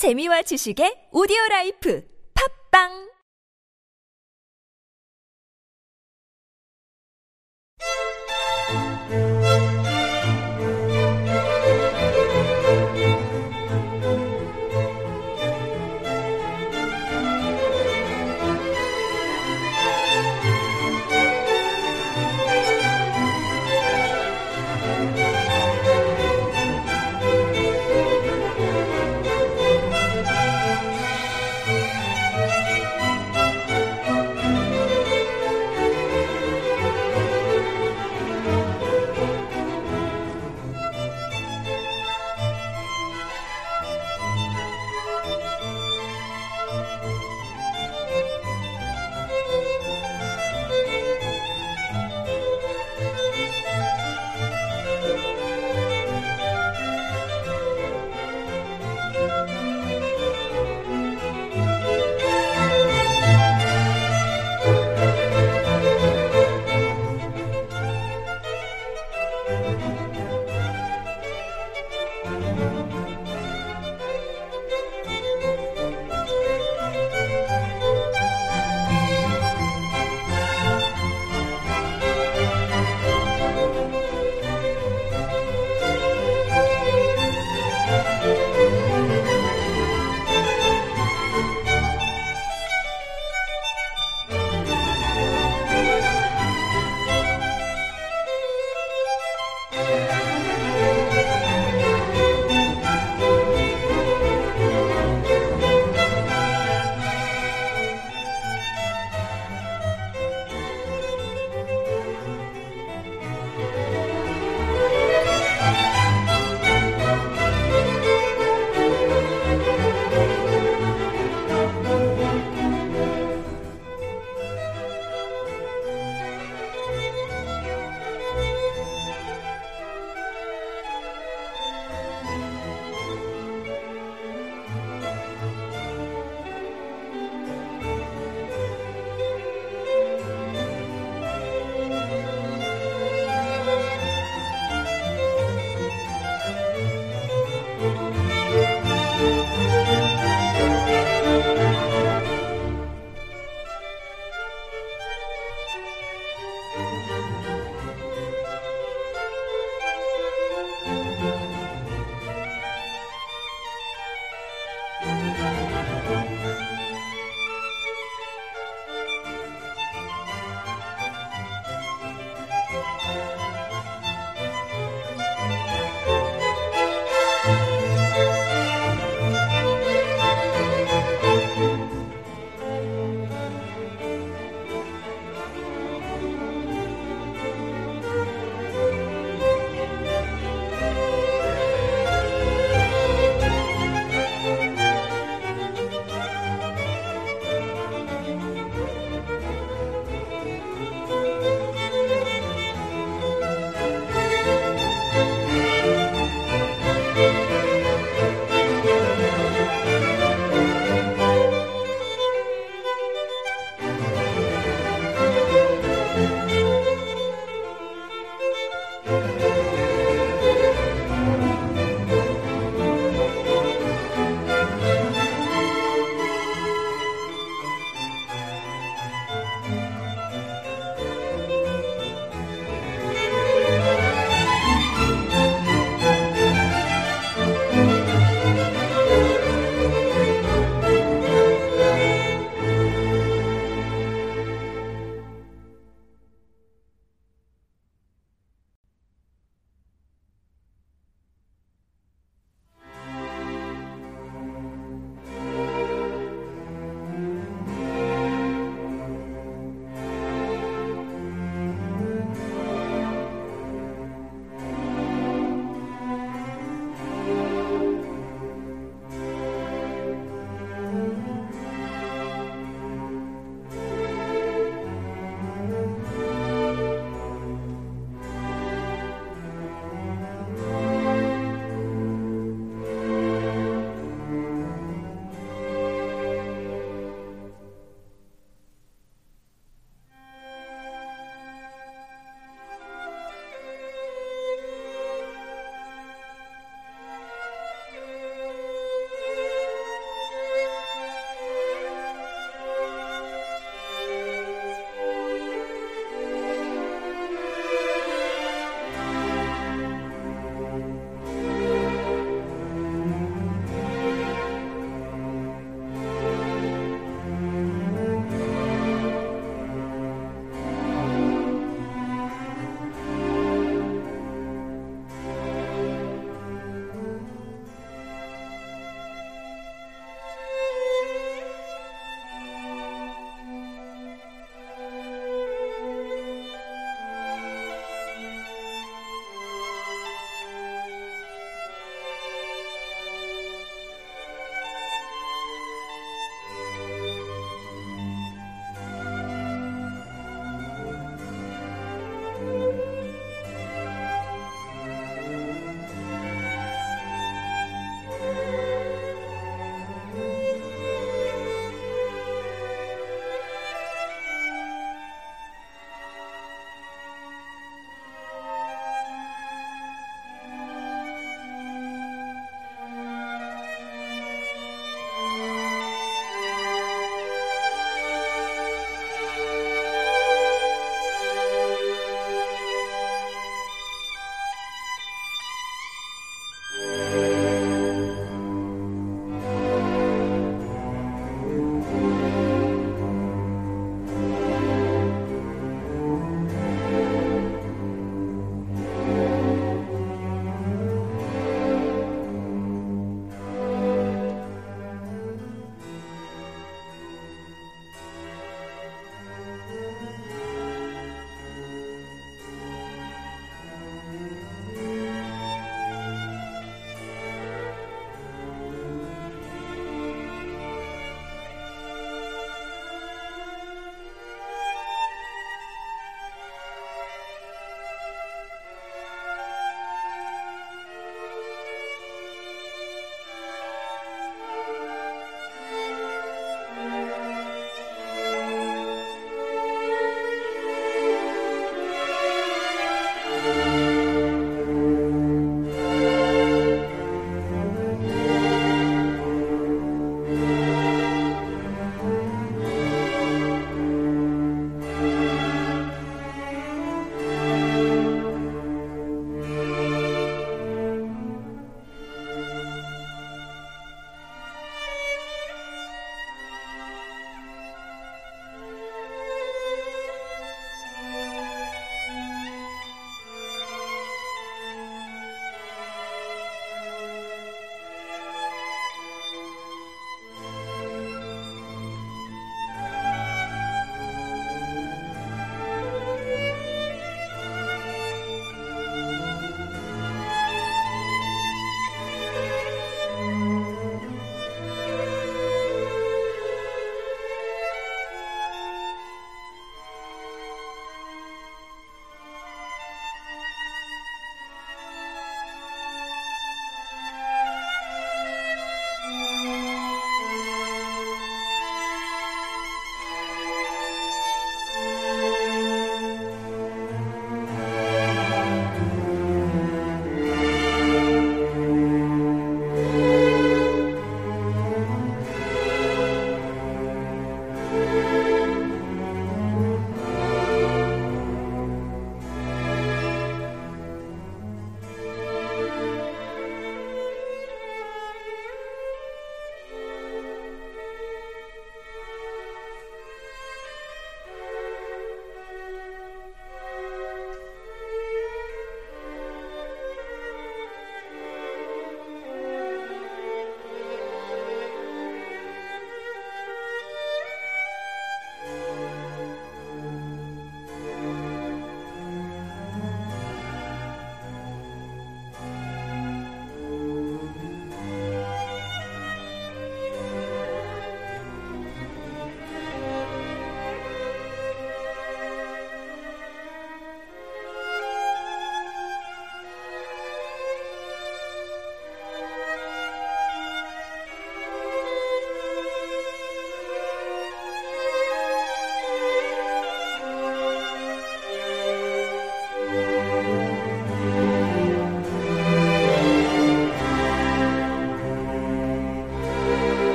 재미와 지식의 오디오 라이프. 팝빵